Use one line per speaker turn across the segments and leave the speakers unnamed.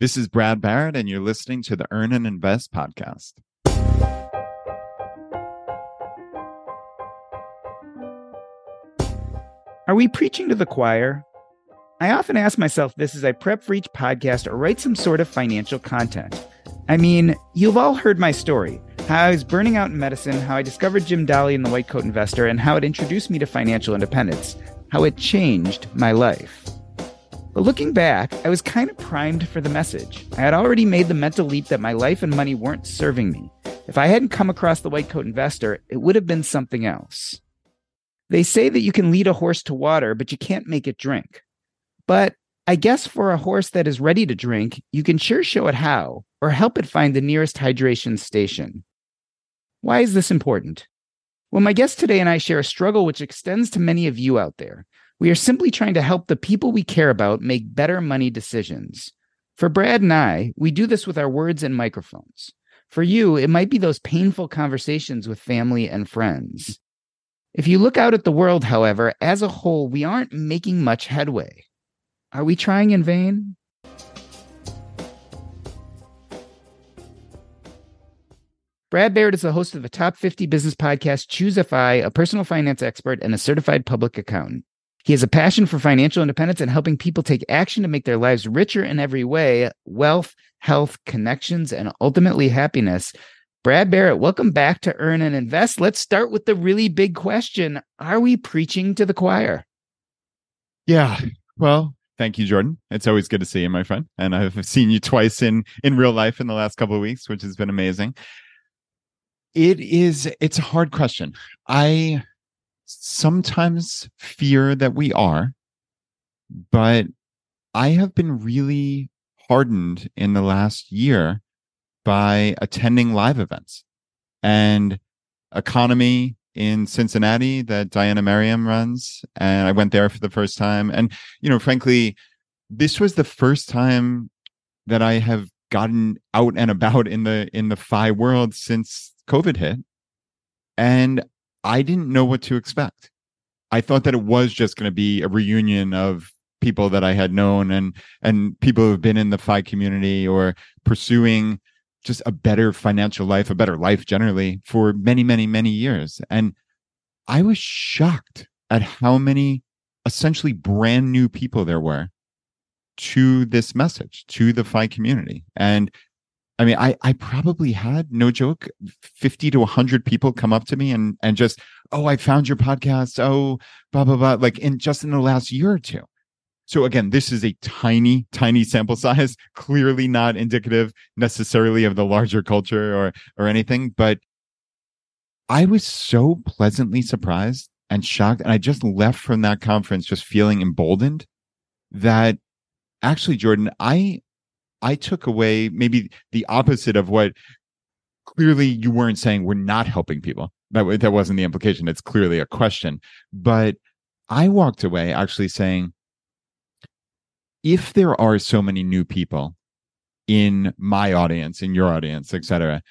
This is Brad Barrett, and you're listening to the Earn and Invest podcast.
Are we preaching to the choir? I often ask myself this as I prep for each podcast or write some sort of financial content. I mean, you've all heard my story how I was burning out in medicine, how I discovered Jim Dahle and the White Coat Investor, and how it introduced me to financial independence, how it changed my life. But looking back, I was kind of primed for the message. I had already made the mental leap that my life and money weren't serving me. If I hadn't come across the white coat investor, it would have been something else. They say that you can lead a horse to water, but you can't make it drink. But I guess for a horse that is ready to drink, you can sure show it how or help it find the nearest hydration station. Why is this important? Well, my guest today and I share a struggle which extends to many of you out there. We are simply trying to help the people we care about make better money decisions. For Brad and I, we do this with our words and microphones. For you, it might be those painful conversations with family and friends. If you look out at the world, however, as a whole, we aren't making much headway. Are we trying in vain? Brad Barrett is the host of the top 50 business podcast, Choose FI, a personal finance expert and a certified public accountant. He has a passion for financial independence and helping people take action to make their lives richer in every way wealth, health, connections, and ultimately happiness. Brad Barrett, welcome back to Earn and Invest. Let's start with the really big question Are we preaching to the choir?
Yeah. Well, thank you, Jordan. It's always good to see you, my friend. And I've seen you twice in in real life in the last couple of weeks, which has been amazing. It is it's a hard question. I sometimes fear that we are, but I have been really hardened in the last year by attending live events and EconoMe in Cincinnati that Diania Merriam runs. And I went there for the first time. And, you know, frankly, this was the first time that I have gotten out and about in the in the FI world since COVID hit. And I didn't know what to expect. I thought that it was just going to be a reunion of people that I had known and and people who've been in the FI community or pursuing just a better financial life, a better life generally for many, many, many years. And I was shocked at how many essentially brand new people there were to this message, to the FI community. And I mean, I, I probably had no joke, 50 to 100 people come up to me and, and just, oh, I found your podcast. Oh, blah, blah, blah. Like in just in the last year or two. So again, this is a tiny, tiny sample size, clearly not indicative necessarily of the larger culture or, or anything. But I was so pleasantly surprised and shocked. And I just left from that conference just feeling emboldened that actually, Jordan, I I took away maybe the opposite of what clearly you weren't saying we're not helping people. That that wasn't the implication. It's clearly a question. But I walked away actually saying if there are so many new people in my audience, in your audience, etc.,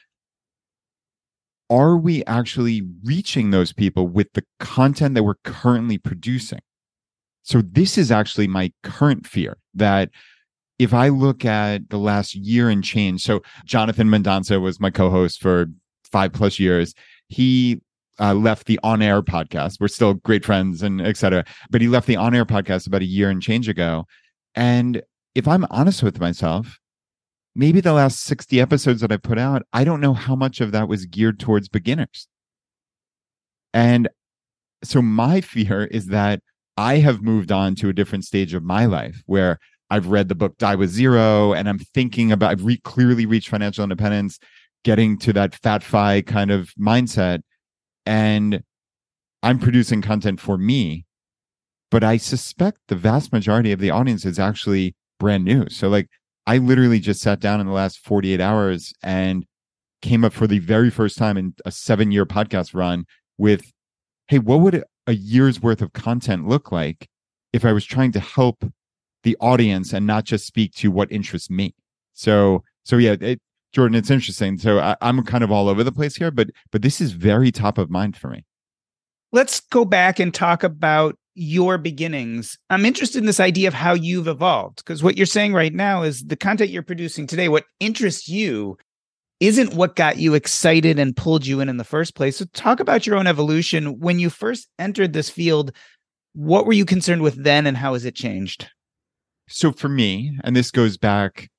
are we actually reaching those people with the content that we're currently producing? So this is actually my current fear that if I look at the last year and change, so Jonathan Mendonsa was my co-host for five plus years. He uh, left the on air podcast. We're still great friends and etc. But he left the on air podcast about a year and change ago. And if I'm honest with myself, maybe the last 60 episodes that I put out, I don't know how much of that was geared towards beginners. And so my fear is that I have moved on to a different stage of my life where I've read the book Die with Zero and I'm thinking about, I've re- clearly reached financial independence, getting to that fat fi kind of mindset. And I'm producing content for me, but I suspect the vast majority of the audience is actually brand new. So, like, I literally just sat down in the last 48 hours and came up for the very first time in a seven year podcast run with, hey, what would a year's worth of content look like if I was trying to help the audience and not just speak to what interests me? So, so yeah, it, Jordan, it's interesting. So I, I'm kind of all over the place here, but but this is very top of mind for me.
Let's go back and talk about your beginnings. I'm interested in this idea of how you've evolved because what you're saying right now is the content you're producing today, what interests you isn't what got you excited and pulled you in in the first place. So talk about your own evolution. When you first entered this field, what were you concerned with then and how has it changed?
So for me, and this goes back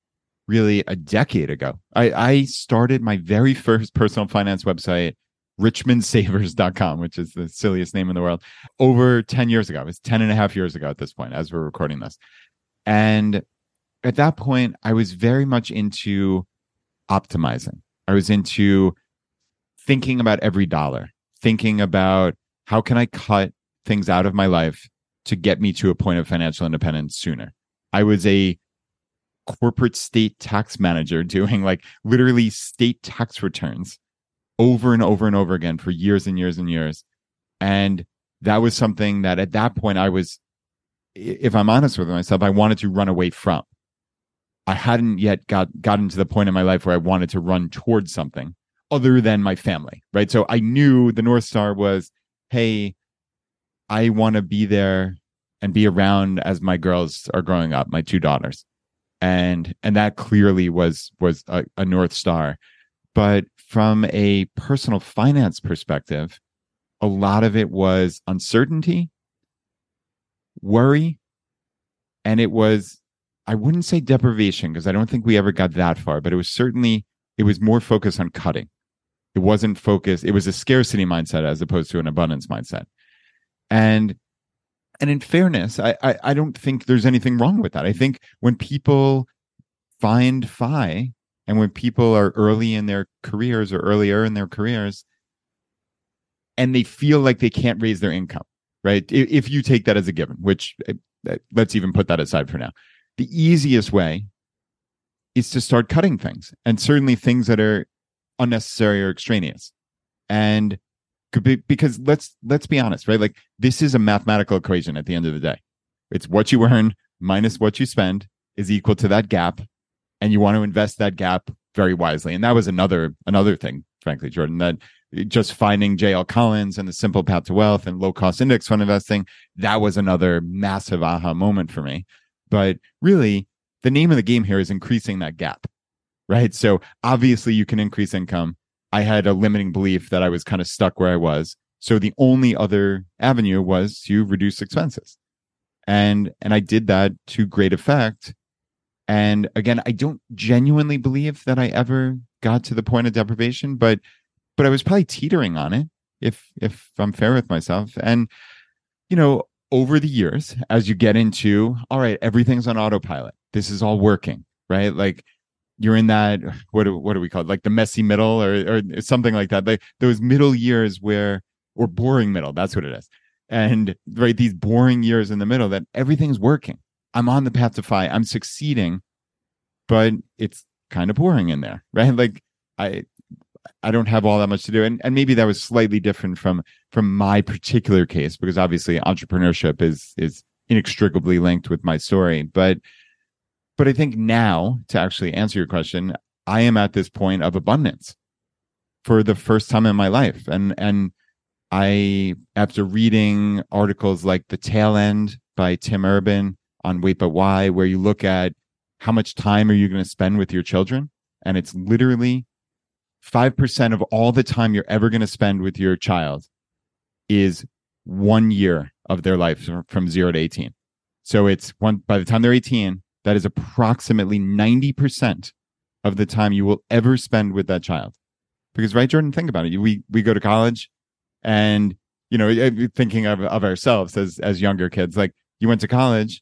really a decade ago, I, I started my very first personal finance website richmondsavers.com, which is the silliest name in the world, over 10 years ago. It was 10 and a half years ago at this point, as we're recording this. And at that point, I was very much into optimizing. I was into thinking about every dollar, thinking about how can I cut things out of my life to get me to a point of financial independence sooner. I was a corporate state tax manager doing like literally state tax returns over and over and over again for years and years and years. And that was something that at that point I was, if I'm honest with myself, I wanted to run away from. I hadn't yet got gotten to the point in my life where I wanted to run towards something other than my family, right? So I knew the North Star was, hey, I want to be there and be around as my girls are growing up, my two daughters. And and that clearly was was a, a North Star. But from a personal finance perspective, a lot of it was uncertainty, worry, and it was, I wouldn't say deprivation because I don't think we ever got that far, but it was certainly, it was more focused on cutting. It wasn't focused, it was a scarcity mindset as opposed to an abundance mindset. And and in fairness, I, I, I don't think there's anything wrong with that. I think when people find FI and when people are early in their careers or earlier in their careers and they feel like they can't raise their income, right? If you take that as a given, which eh, eh, let's even put that aside for now, the easiest way is to start cutting things and certainly things that are unnecessary or extraneous. And because let's let's be honest, right? Like this is a mathematical equation at the end of the day. It's what you earn minus what you spend is equal to that gap and you want to invest that gap very wisely. And that was another another thing, frankly, Jordan, that just finding JL Collins and the simple path to wealth and low cost index fund investing, that was another massive aha moment for me. But really, the name of the game here is increasing that gap, right? So obviously you can increase income. I had a limiting belief that I was kind of stuck where I was. So the only other avenue was to reduce expenses. And and I did that to great effect and again, I don't genuinely believe that I ever got to the point of deprivation, but but I was probably teetering on it if if I'm fair with myself. And you know, over the years, as you get into, all right, everything's on autopilot. This is all working, right? Like you're in that what do, what do we call it? Like the messy middle or or something like that. Like those middle years where or boring middle, that's what it is. And right, these boring years in the middle that everything's working I'm on the path to FI. I'm succeeding, but it's kind of boring in there, right? Like I I don't have all that much to do. And and maybe that was slightly different from from my particular case, because obviously entrepreneurship is is inextricably linked with my story. But but I think now to actually answer your question, I am at this point of abundance for the first time in my life. And and I after reading articles like The Tail End by Tim Urban on Wait But Why, where you look at how much time are you going to spend with your children? And it's literally 5% of all the time you're ever going to spend with your child is one year of their life from zero to 18. So it's one, by the time they're 18, that is approximately 90% of the time you will ever spend with that child. Because right, Jordan, think about it. We we go to college and you know, eh, thinking of, of ourselves as as younger kids, like you went to college,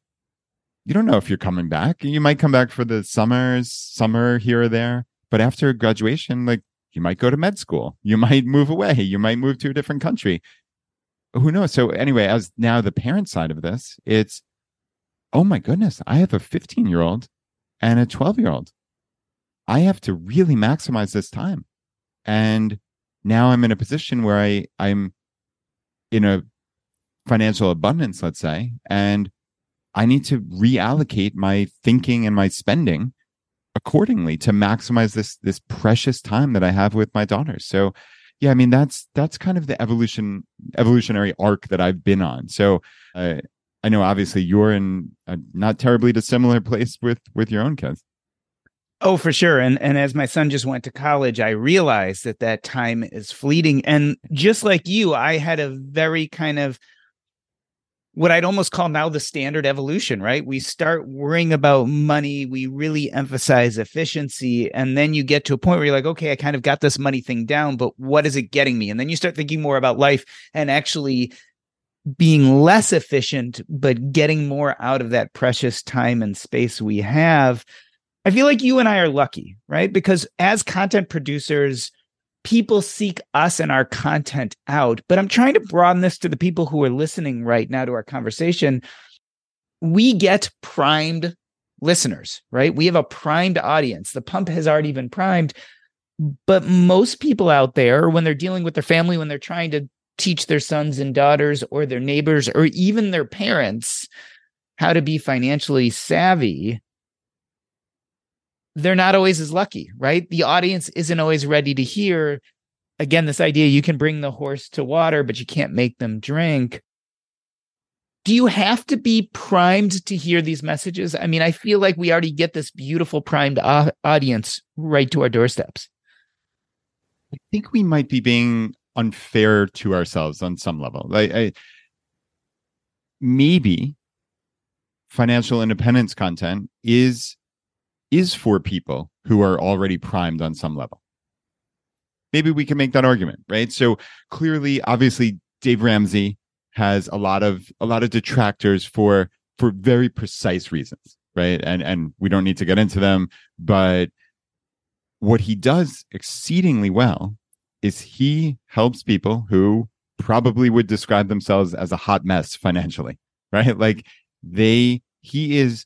you don't know if you're coming back. You might come back for the summers, summer here or there. But after graduation, like you might go to med school. You might move away. You might move to a different country. Who knows? So anyway, as now the parent side of this, it's oh my goodness, I have a 15 year old and a 12 year old. I have to really maximize this time. And now I'm in a position where I, I'm in a financial abundance, let's say, and I need to reallocate my thinking and my spending accordingly to maximize this this precious time that I have with my daughters. So yeah, I mean that's that's kind of the evolution evolutionary arc that I've been on. So uh, I know obviously you're in a not terribly dissimilar place with with your own kids.
Oh, for sure. And and as my son just went to college, I realized that that time is fleeting. And just like you, I had a very kind of what I'd almost call now the standard evolution, right? We start worrying about money, we really emphasize efficiency, and then you get to a point where you're like, okay, I kind of got this money thing down, but what is it getting me? And then you start thinking more about life and actually being less efficient, but getting more out of that precious time and space we have. I feel like you and I are lucky, right? Because as content producers, people seek us and our content out. But I'm trying to broaden this to the people who are listening right now to our conversation. We get primed listeners, right? We have a primed audience. The pump has already been primed. But most people out there, when they're dealing with their family, when they're trying to teach their sons and daughters or their neighbors or even their parents how to be financially savvy, they're not always as lucky, right? The audience isn't always ready to hear. Again, this idea you can bring the horse to water, but you can't make them drink. Do you have to be primed to hear these messages? I mean, I feel like we already get this beautiful primed audience right to our doorsteps.
I think we might be being unfair to ourselves on some level. Like, I, maybe financial independence content is is for people who are already primed on some level. Maybe we can make that argument, right? So clearly, obviously, Dave Ramsey has a lot of a lot of detractors for for very precise reasons, right? And and we don't need to get into them, but what he does exceedingly well is he helps people who probably would describe themselves as a hot mess financially, right? Like they he is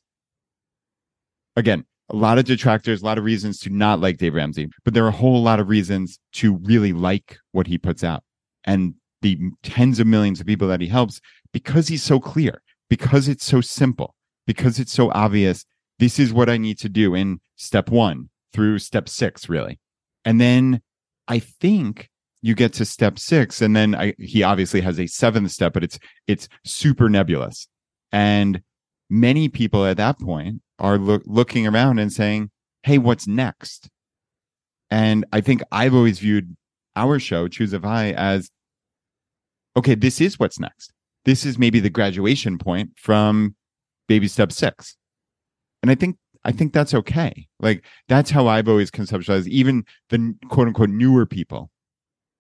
again a lot of detractors, a lot of reasons to not like Dave Ramsey, but there are a whole lot of reasons to really like what he puts out and the tens of millions of people that he helps because he's so clear, because it's so simple, because it's so obvious. This is what I need to do in step one through step six, really. And then I think you get to step six, and then I, he obviously has a seventh step, but it's it's super nebulous. And many people at that point are lo- looking around and saying, Hey, what's next? And I think I've always viewed our show, Choose Choosify, as okay, this is what's next. This is maybe the graduation point from baby step six. And I think I think that's okay. Like that's how I've always conceptualized even the quote unquote newer people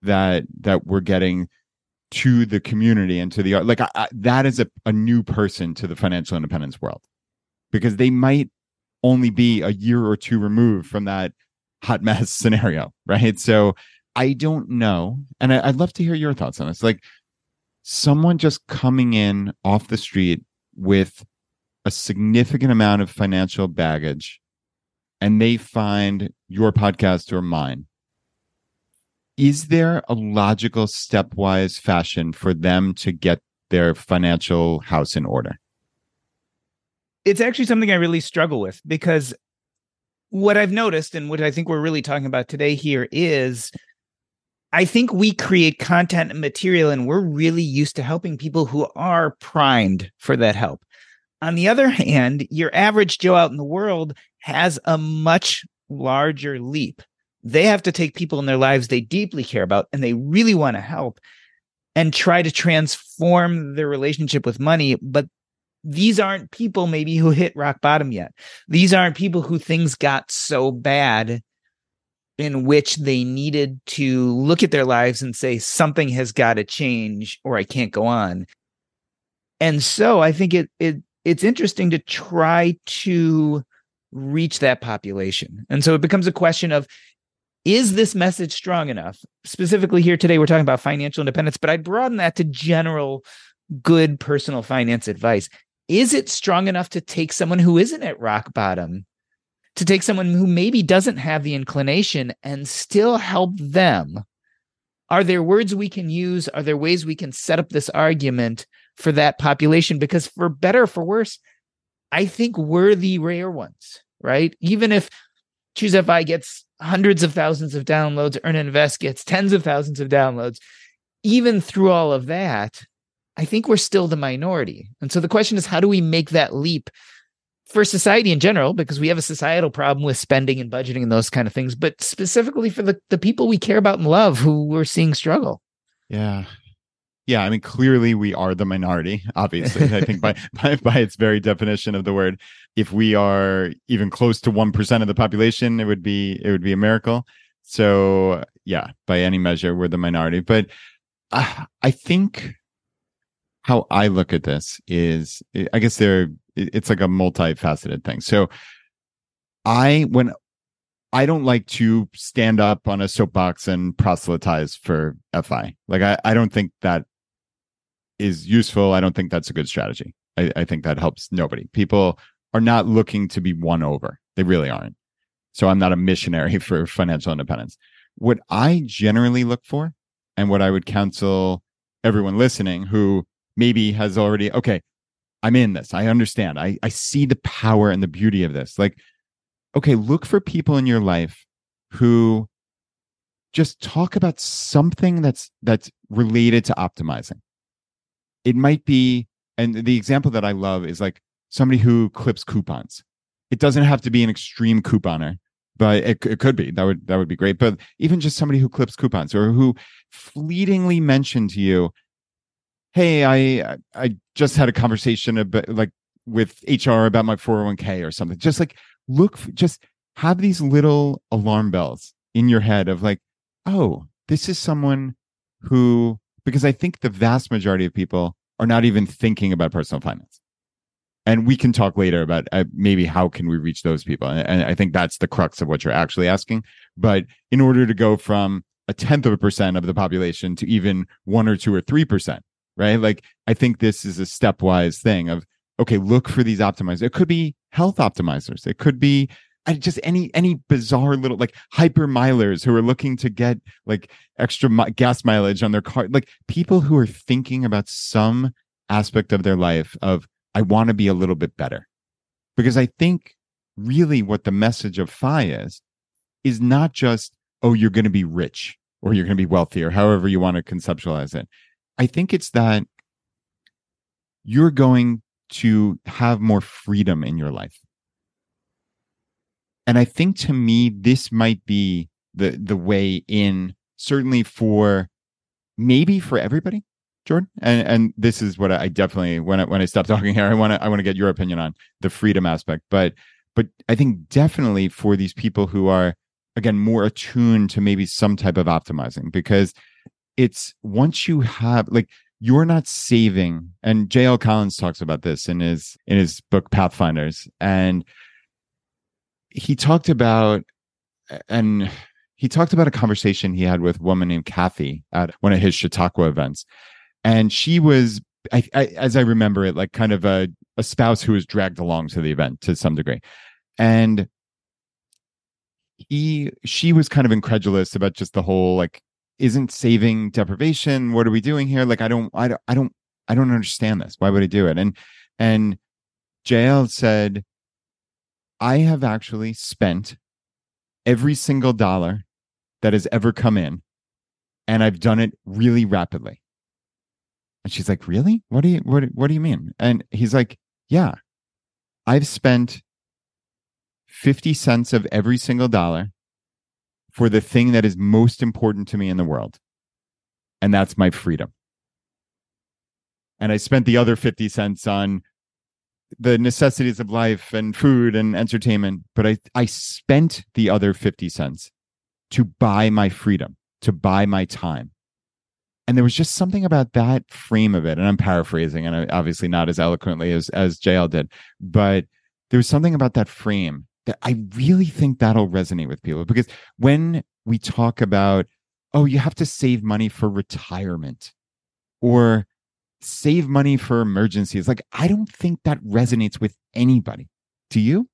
that that we're getting to the community and to the art. Like I, I, that is a, a new person to the financial independence world because they might only be a year or two removed from that hot mess scenario, right? So I don't know. And I, would love to hear your thoughts on this. Like someone just coming in off the street with a significant amount of financial baggage and they find your podcast or mine. Is there a logical stepwise fashion for them to get their financial house in order?
it's actually something I really struggle with because what I've noticed and what I think we're really talking about today here is I think we create content and material and we're really used to helping people who are primed for that help. On the other hand, your average Joe out in the world has a much larger leap. They have to take people in their lives they deeply care about and they really want to help and try to transform their relationship with money, but these aren't people maybe who hit rock bottom yet. These aren't people who things got so bad in which they needed to look at their lives and say something has got to change or I can't go on. And so I think it it it's interesting to try to reach that population. And so it becomes a question of is this message strong enough? Specifically here today we're talking about financial independence, but I'd broaden that to general good personal finance advice. Is it strong enough to take someone who isn't at rock bottom to take someone who maybe doesn't have the inclination and still help them? Are there words we can use? Are there ways we can set up this argument for that population? Because for better or for worse, I think we're the rare ones, right? Even if Choose FI gets hundreds of thousands of downloads, Earn Invest gets tens of thousands of downloads, even through all of that, I think we're still the minority. And so the question is, how do we make that leap for society in general, because we have a societal problem with spending and budgeting and those kind of things, but specifically for the, the people we care about and love who we're seeing struggle.
Yeah. Yeah. I mean, clearly we are the minority, obviously. I think by, by, by its very definition of the word, if we are even close to 1% of the population, it would be, it would be a miracle. So yeah, by any measure, we're the minority. But uh, I think how I look at this is, I guess there it's like a multifaceted thing. So I when I don't like to stand up on a soapbox and proselytize for FI. Like I, I don't think that is useful. I don't think that's a good strategy. I, I think that helps nobody. People are not looking to be won over. They really aren't. So I'm not a missionary for financial independence. What I generally look for and what I would counsel everyone listening who maybe has already, okay, I'm in this. I understand. I, I see the power and the beauty of this. Like, okay, look for people in your life who just talk about something that's that's related to optimizing. It might be, and the example that I love is like somebody who clips coupons. It doesn't have to be an extreme couponer, but it, it could be. That would that would be great. But even just somebody who clips coupons or who fleetingly mentioned to you, hey, I I just had a conversation about like with HR about my 401k or something. Just like look, just have these little alarm bells in your head of like, oh, this is someone who, because I think the vast majority of people are not even thinking about personal finance. And we can talk later about uh, maybe how can we reach those people. And, and I think that's the crux of what you're actually asking. But in order to go from a tenth of a percent of the population to even one or two or three percent, right? Like I think this is a stepwise thing of okay, look for these optimizers. It could be health optimizers. It could be just any any bizarre little like hyper milers who are looking to get like extra mi- gas mileage on their car. Like people who are thinking about some aspect of their life of I want to be a little bit better. Because I think really what the message of FI is is not just oh you're going to be rich or you're going to be wealthy or however you want to conceptualize it I think it's that you're going to have more freedom in your life. And I think to me, this might be the the way in, certainly for maybe for everybody, Jordan. And and this is what I definitely when I when I stop talking here, I want to I want to get your opinion on the freedom aspect. But but I think definitely for these people who are again more attuned to maybe some type of optimizing because it's once you have like you're not saving and JL Collins talks about this in his in his book Pathfinders and he talked about and he talked about a conversation he had with a woman named Kathy at one of his Chautauqua events. And she was I, I, as I remember it like kind of a a spouse who was dragged along to the event to some degree. And he she was kind of incredulous about just the whole like isn't saving deprivation what are we doing here? Like i don't i don't i don't i don't understand this. Why would i do it? And and jl said i have actually spent every single dollar that has ever come in and i've done it really rapidly and she's like really what do you what, what do you mean and he's like yeah i've spent 50 cents of every single dollar for the thing that is most important to me in the world. And that's my freedom. And I spent the other 50 cents on the necessities of life and food and entertainment, but I I spent the other 50 cents to buy my freedom, to buy my time. And there was just something about that frame of it. And I'm paraphrasing and obviously not as eloquently as as JL did, but there was something about that frame that I really think that'll resonate with people because when we talk about, oh, you have to save money for retirement or save money for emergencies, like I don't think that resonates with anybody. Do you?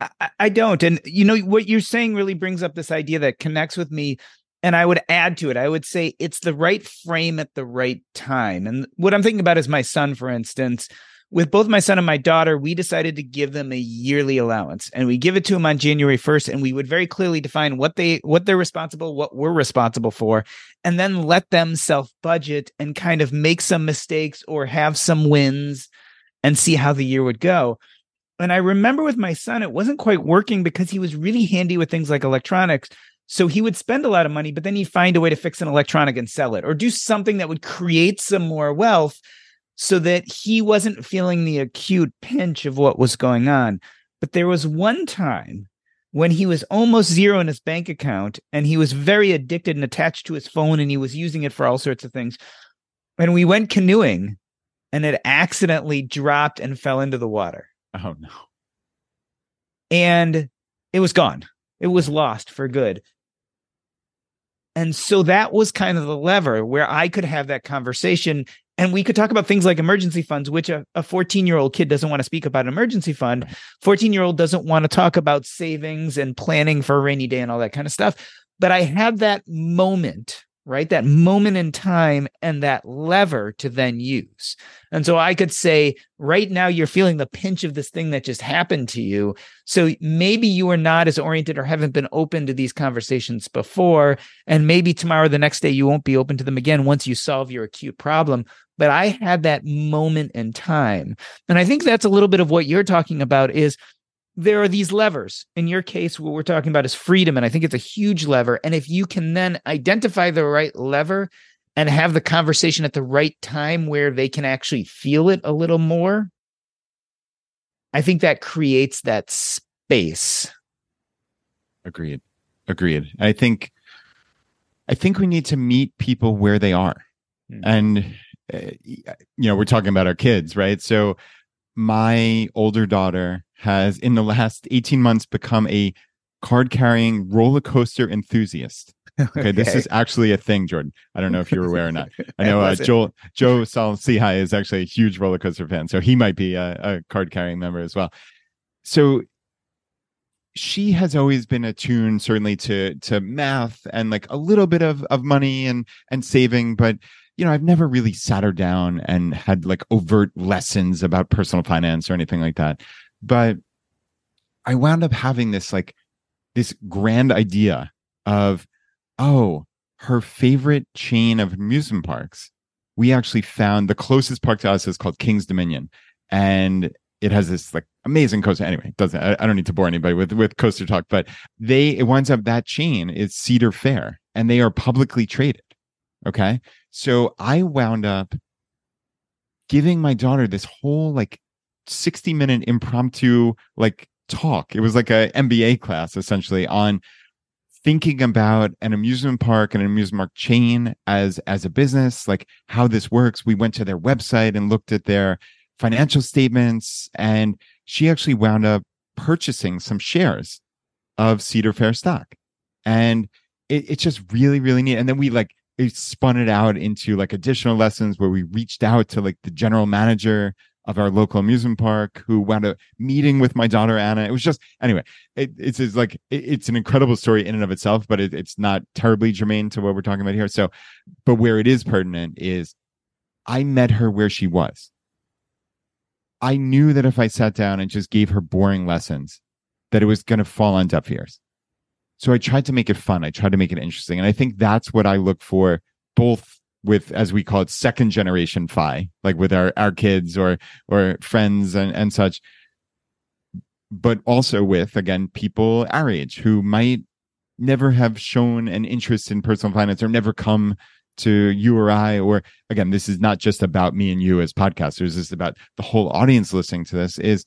I, I don't. And you know, what you're saying really brings up this idea that connects with me. And I would add to it, I would say it's the right frame at the right time. And what I'm thinking about is my son, for instance with both my son and my daughter, we decided to give them a yearly allowance and we give it to them on January 1st. And we would very clearly define what they, what they're responsible, what we're responsible for, and then let them self budget and kind of make some mistakes or have some wins and see how the year would go. And I remember with my son, it wasn't quite working because he was really handy with things like electronics. So he would spend a lot of money, but then he'd find a way to fix an electronic and sell it or do something that would create some more wealth so that he wasn't feeling the acute pinch of what was going on. But there was one time when he was almost zero in his bank account and he was very addicted and attached to his phone and he was using it for all sorts of things. And we went canoeing and it accidentally dropped and fell into the water.
Oh no.
And it was gone. It was lost for good. And so that was kind of the lever where I could have that conversation and we could talk about things like emergency funds, which a 14 year old kid doesn't want to speak about an emergency fund. 14 year old doesn't want to talk about savings and planning for a rainy day and all that kind of stuff. But I had that moment right? That moment in time and that lever to then use. And so I could say, right now, you're feeling the pinch of this thing that just happened to you. So maybe you are not as oriented or haven't been open to these conversations before. And maybe tomorrow, the next day, you won't be open to them again once you solve your acute problem. But I had that moment in time. And I think that's a little bit of what you're talking about is there are these levers. In your case, what we're talking about is freedom. And I think it's a huge lever. And if you can then identify the right lever and have the conversation at the right time where they can actually feel it a little more, I think that creates that space.
Agreed. Agreed. I think I think we need to meet people where they are. Mm-hmm. And uh, you know, we're talking about our kids, right? So my older daughter has in the last 18 months become a card carrying roller coaster enthusiast. Okay, okay, this is actually a thing, Jordan. I don't know if you're aware or not. I know uh, Joel Joe Saul-Sehy is actually a huge roller coaster fan, so he might be a, a card carrying member as well. So she has always been attuned, certainly to to math and like a little bit of of money and and saving, but you know, I've never really sat her down and had like overt lessons about personal finance or anything like that but I wound up having this like this grand idea of, oh, her favorite chain of amusement parks. We actually found the closest park to us is called King's Dominion, and it has this like amazing coaster. Anyway, doesn't I, I don't need to bore anybody with with coaster talk, but they it winds up that chain is Cedar Fair, and they are publicly traded. Okay, so I wound up giving my daughter this whole like 60 minute impromptu like talk. It was like a MBA class essentially on thinking about an amusement park and an amusement park chain as as a business, like how this works. We went to their website and looked at their financial statements and she actually wound up purchasing some shares of Cedar Fair stock. And it, it's just really, really neat. And then we like it spun it out into like additional lessons where we reached out to like the general manager of our local amusement park who wound up meeting with my daughter Anna. It was just anyway. It, it's, it's like it, it's an incredible story in and of itself, but it, it's not terribly germane to what we're talking about here. So, but where it is pertinent is, I met her where she was. I knew that if I sat down and just gave her boring lessons, that it was going to fall on deaf ears. So I tried to make it fun. I tried to make it interesting, and I think that's what I look for both with as we call it second generation fi like with our our kids or or friends and and such but also with again people our age who might never have shown an interest in personal finance or never come to you or I, or again, this is not just about me and you as podcasters, this is about the whole audience listening to this, is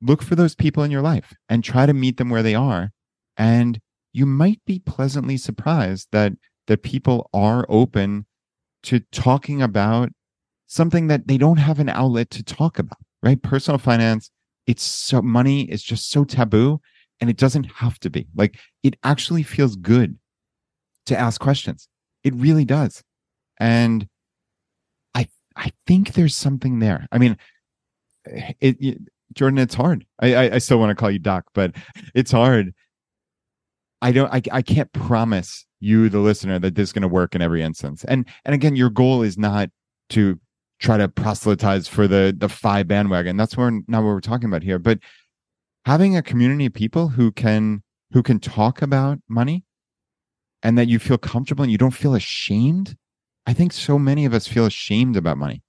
look for those people in your life and try to meet them where they are. And you might be pleasantly surprised that that people are open to talking about something that they don't have an outlet to talk about, right? Personal finance, it's so money is just so taboo and it doesn't have to be. Like it actually feels good to ask questions. It really does. And I I think there's something there. I mean, eh, it, it Jordan, it's hard. I, I, I still want to call you Doc, but it's hard. I don't. I, I can't promise you, the listener, that this is going to work in every instance. And and again, your goal is not to try to proselytize for the the FI bandwagon. That's where not what we're talking about here. But having a community of people who can who can talk about money and that you feel comfortable and you don't feel ashamed. I think so many of us feel ashamed about money.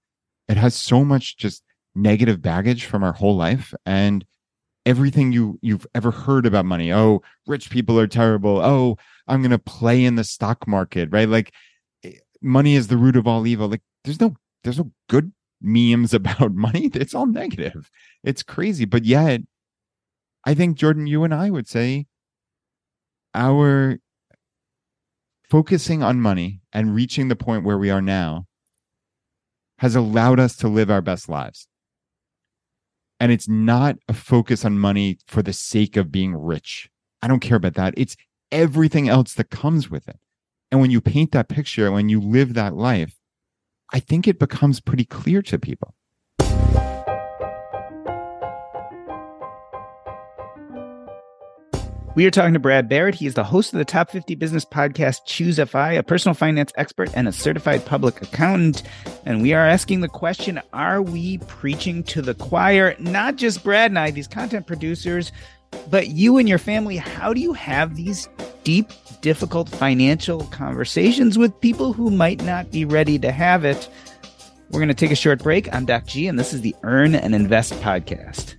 It has so much just negative baggage from our whole life and everything you you've ever heard about money. Oh, rich people are terrible. Oh, I'm going to play in the stock market, right? Like eh, money is the root of all evil. Like there's no there's no good memes about money. It's all negative. It's crazy, but yet I think Jordan you and I would say our focusing on money and reaching the point where we are now has allowed us to live our best lives and it's not a focus on money for the sake of being rich. I don't care about that. It's everything else that comes with it. And when you paint that picture, when you live that life, I think it becomes pretty clear to people.
We are talking to Brad Barrett. He is the host of the Top 50 Business Podcast, Choose FI, a personal finance expert and a certified public accountant. And we are asking the question Are we preaching to the choir? Not just Brad and I, these content producers, but you and your family. How do you have these deep, difficult financial conversations with people who might not be ready to have it? We're going to take a short break. I'm Doc G, and this is the Earn and Invest podcast.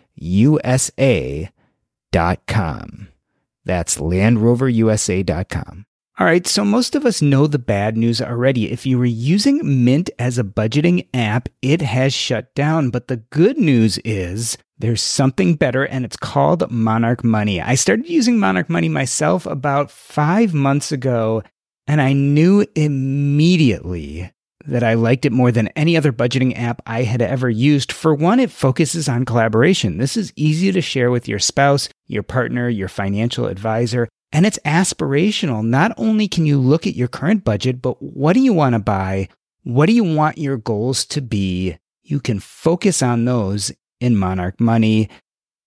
USA.com. That's LandRoverUSA.com. All right, so most of us know the bad news already. If you were using Mint as a budgeting app, it has shut down. But the good news is there's something better, and it's called Monarch Money. I started using Monarch Money myself about five months ago, and I knew immediately that I liked it more than any other budgeting app I had ever used. For one, it focuses on collaboration. This is easy to share with your spouse, your partner, your financial advisor, and it's aspirational. Not only can you look at your current budget, but what do you want to buy? What do you want your goals to be? You can focus on those in Monarch Money.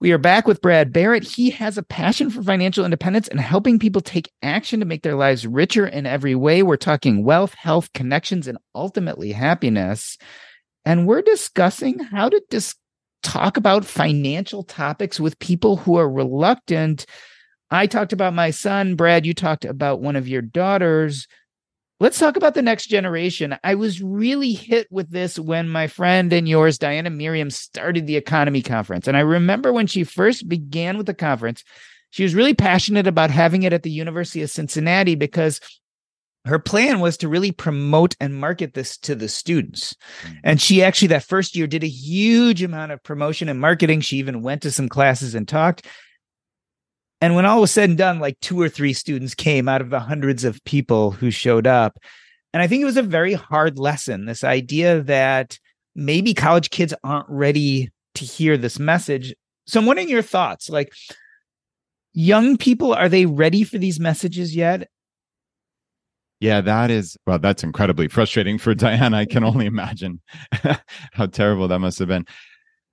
We are back with Brad Barrett. He has a passion for financial independence and helping people take action to make their lives richer in every way. We're talking wealth, health, connections, and ultimately happiness. And we're discussing how to dis- talk about financial topics with people who are reluctant. I talked about my son, Brad. You talked about one of your daughters Let's talk about the next generation. I was really hit with this when my friend and yours, Diania Merriam, started the EconoMe conference. And I remember when she first began with the conference, she was really passionate about having it at the University of Cincinnati because her plan was to really promote and market this to the students. Mm-hmm. And she actually, that first year, did a huge amount of promotion and marketing. She even went to some classes and talked. And when all was said and done, like two or three students came out of the hundreds of people who showed up. And I think it was a very hard lesson this idea that maybe college kids aren't ready to hear this message. So I'm wondering your thoughts. Like, young people, are they ready for these messages yet?
Yeah, that is, well, that's incredibly frustrating for Diania. I can only imagine how terrible that must have been.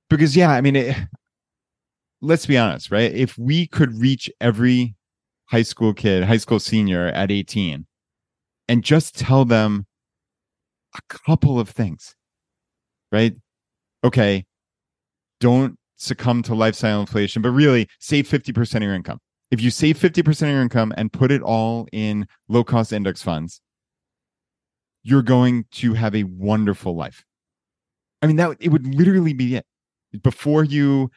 Because, yeah, I mean, it, let's be honest, right? If we could reach every high school kid, high school senior at 18 and just tell them a couple of things, right? Okay, don't succumb to lifestyle inflation, but really save 50% of your income. If you save 50% of your income and put it all in low cost index funds, you're going to have a wonderful life. I mean, that it would literally be it. Before you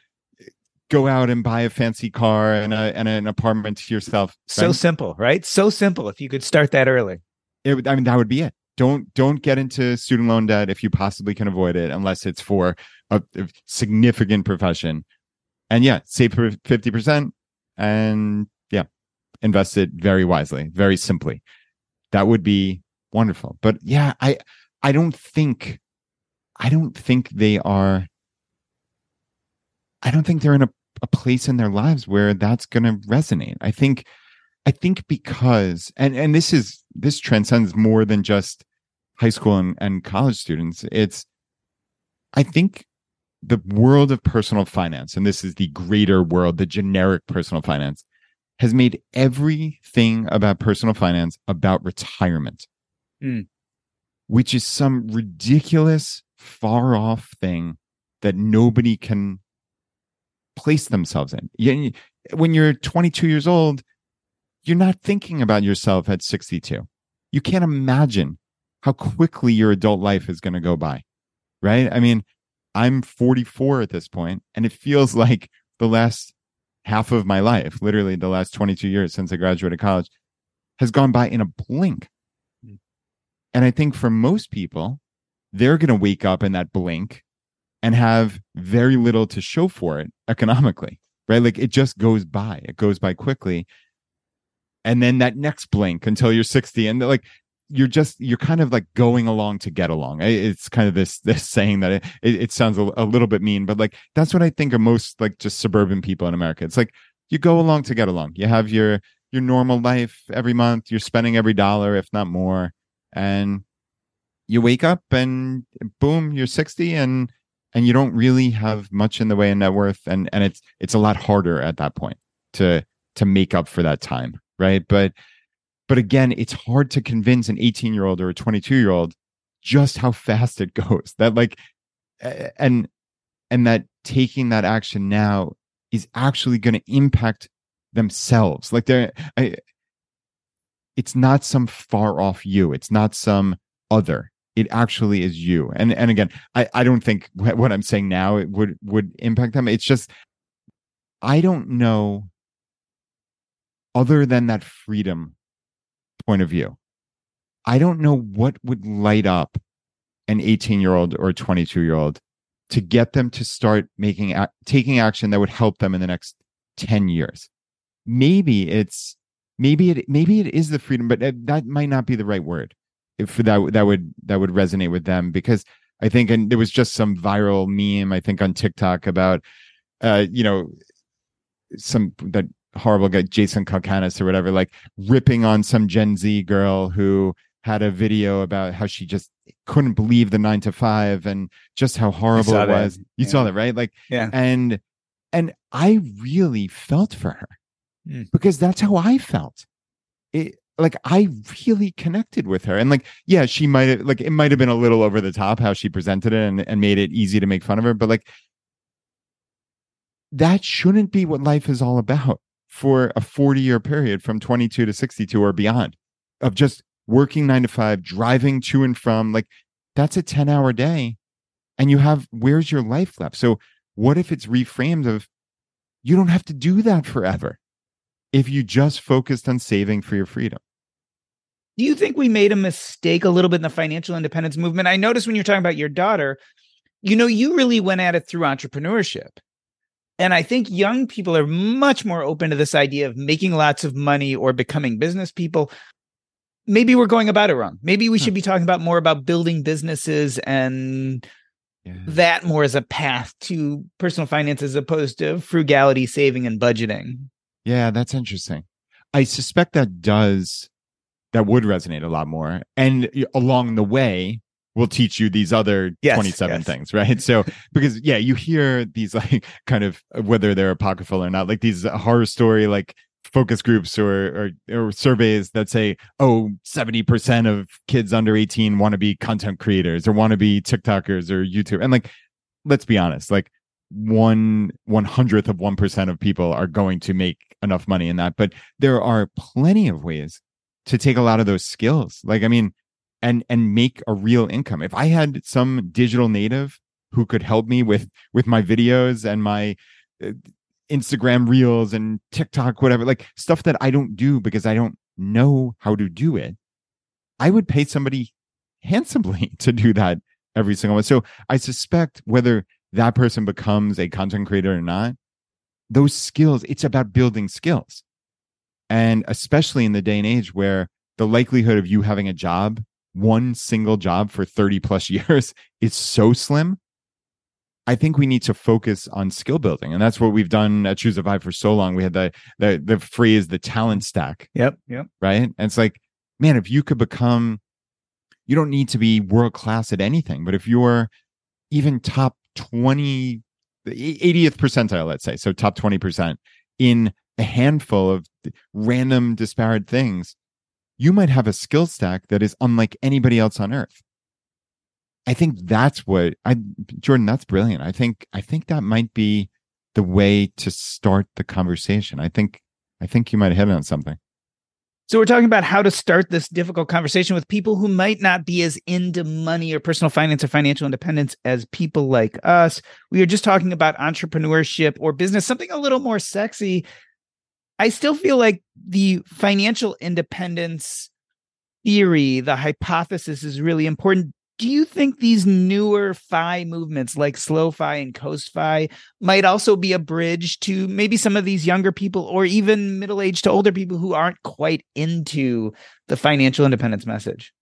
go out and buy a fancy car and, a, and an apartment to yourself.
So simple, right? So simple. If you could start that early,
it, I mean, that would be it. Don't don't get into student loan debt if you possibly can avoid it, unless it's for a, a significant profession. And yeah, save for fifty percent, and yeah, invest it very wisely, very simply. That would be wonderful. But yeah, I I don't think I don't think they are I don't think they're in a a place in their lives where that's going to resonate. I think I think because and and this is this transcends more than just high school and, and college students. It's I think the world of personal finance, and this is the greater world, the generic personal finance, has made everything about personal finance about retirement, mm. which is some ridiculous, far off thing that nobody can place themselves in. When you're 22 years old, you're not thinking about yourself at 62. You can't imagine how quickly your adult life is going to go by, right? I mean, I'm 44 at this point, and it feels like the last half of my life, literally the last 22 years since I graduated college, has gone by in a blink. Hmm. And I think for most people, they're going to wake up in that blink and have very little to show for it economically, right? Like it just goes by, it goes by quickly. And then that next blink until you're 60 and like you're just you're kind of like going along to get along. It's kind of this this saying that it, it, it sounds a, a, little bit mean but like that's what i think of most like just suburban people in america. It's like you go along to get along. You have your your normal life every month. You're spending every dollar if not more. And you wake up and boom you're 60 and and you don't really have much in the way of net worth and and it's it's a lot harder at that point to to make up for that time right? But but again it's hard to convince an 18 year old or a 22 year old just how fast it goes that like and and that taking that action now is actually going to impact themselves. Like they're I, it's not some far off you it's not some other it actually is you. And and again i i don't think what i'm saying now it would would impact them. It's just i don't know other than that freedom point of view. I don't know what would light up an 18 year old or a 22 year old to get them to start making taking action that would help them in the next 10 years. Maybe it's maybe it maybe it is the freedom but uh, that might not be the right word if that that would that would resonate with them because i think and there was just some viral meme i think on tiktok about uh you know some that horrible guy jason calacanis or whatever like ripping on some gen z girl who had a video about how she just couldn't believe the nine to five and just how horrible it was. That. You yeah. saw that, right? Like,
yeah.
And and I really felt for her mm. because that's how I felt. It like I really connected with her. And like, yeah, she might have like it might have been a little over the top how she presented it and, and made it easy to make fun of her, but like that shouldn't be what life is all about for a 40 year period from 22 to 62 or beyond of just working nine to five, driving to and from, like that's a 10 hour day. And you have, where's your life left? So, what if it's reframed of you don't have to do that forever if you just focused on saving for your freedom?
Do you think we made a mistake a little bit in the financial independence movement? I noticed when you're talking about your daughter, you know, you really went at it through entrepreneurship. And I think young people are much more open to this idea of making lots of money or becoming business people maybe we're going about it wrong. Maybe we hmm. should be talking about more about building businesses and yeah. that more as a path to personal finance as opposed to frugality, saving, and budgeting.
Yeah, that's interesting. I suspect that does that would resonate a lot more. And along the way, we'll teach you these other yes, 27 yes. things, right? So, because yeah, you hear these like kind of uh, whether they're apocryphal or not, like these horror story, like focus groups or, or, or surveys that say oh 70% of kids under 18 want to be content creators or want to be tiktokers or youtube and like let's be honest like one one hundredth of one percent of people are going to make enough money in that but there are plenty of ways to take a lot of those skills like i mean and and make a real income if i had some digital native who could help me with with my videos and my uh, Instagram reels and TikTok, whatever, like stuff that I don't do because I don't know how to do it. I would pay somebody handsomely to do that every single one. So I suspect whether that person becomes a content creator or not, those skills, it's about building skills. And especially in the day and age where the likelihood of you having a job, one single job for 30 plus years is so slim I think we need to focus on skill building, and that's what we've done at Choose a FI for so long. We had the the the phrase the talent stack.
Yep. Yep.
Right. And it's like, man, if you could become, you don't need to be world class at anything, but if you're even top 20, 80th percentile, let's say, so top 20% in a handful of random disparate things, you might have a skill stack that is unlike anybody else on earth. I think that's what I Jordan, that's brilliant. I think I think that might be the way to start the conversation. I think I think you might hit on something.
So we're talking about how to start this difficult conversation with people who might not be as into money or personal finance or financial independence as people like us. We are just talking about entrepreneurship or business, something a little more sexy. I still feel like the financial independence theory, the hypothesis is really important do you think these newer FI movements like slow FI and coast FI might also be a bridge to maybe some of these younger people or even middle aged to older people who aren't quite into the financial independence message?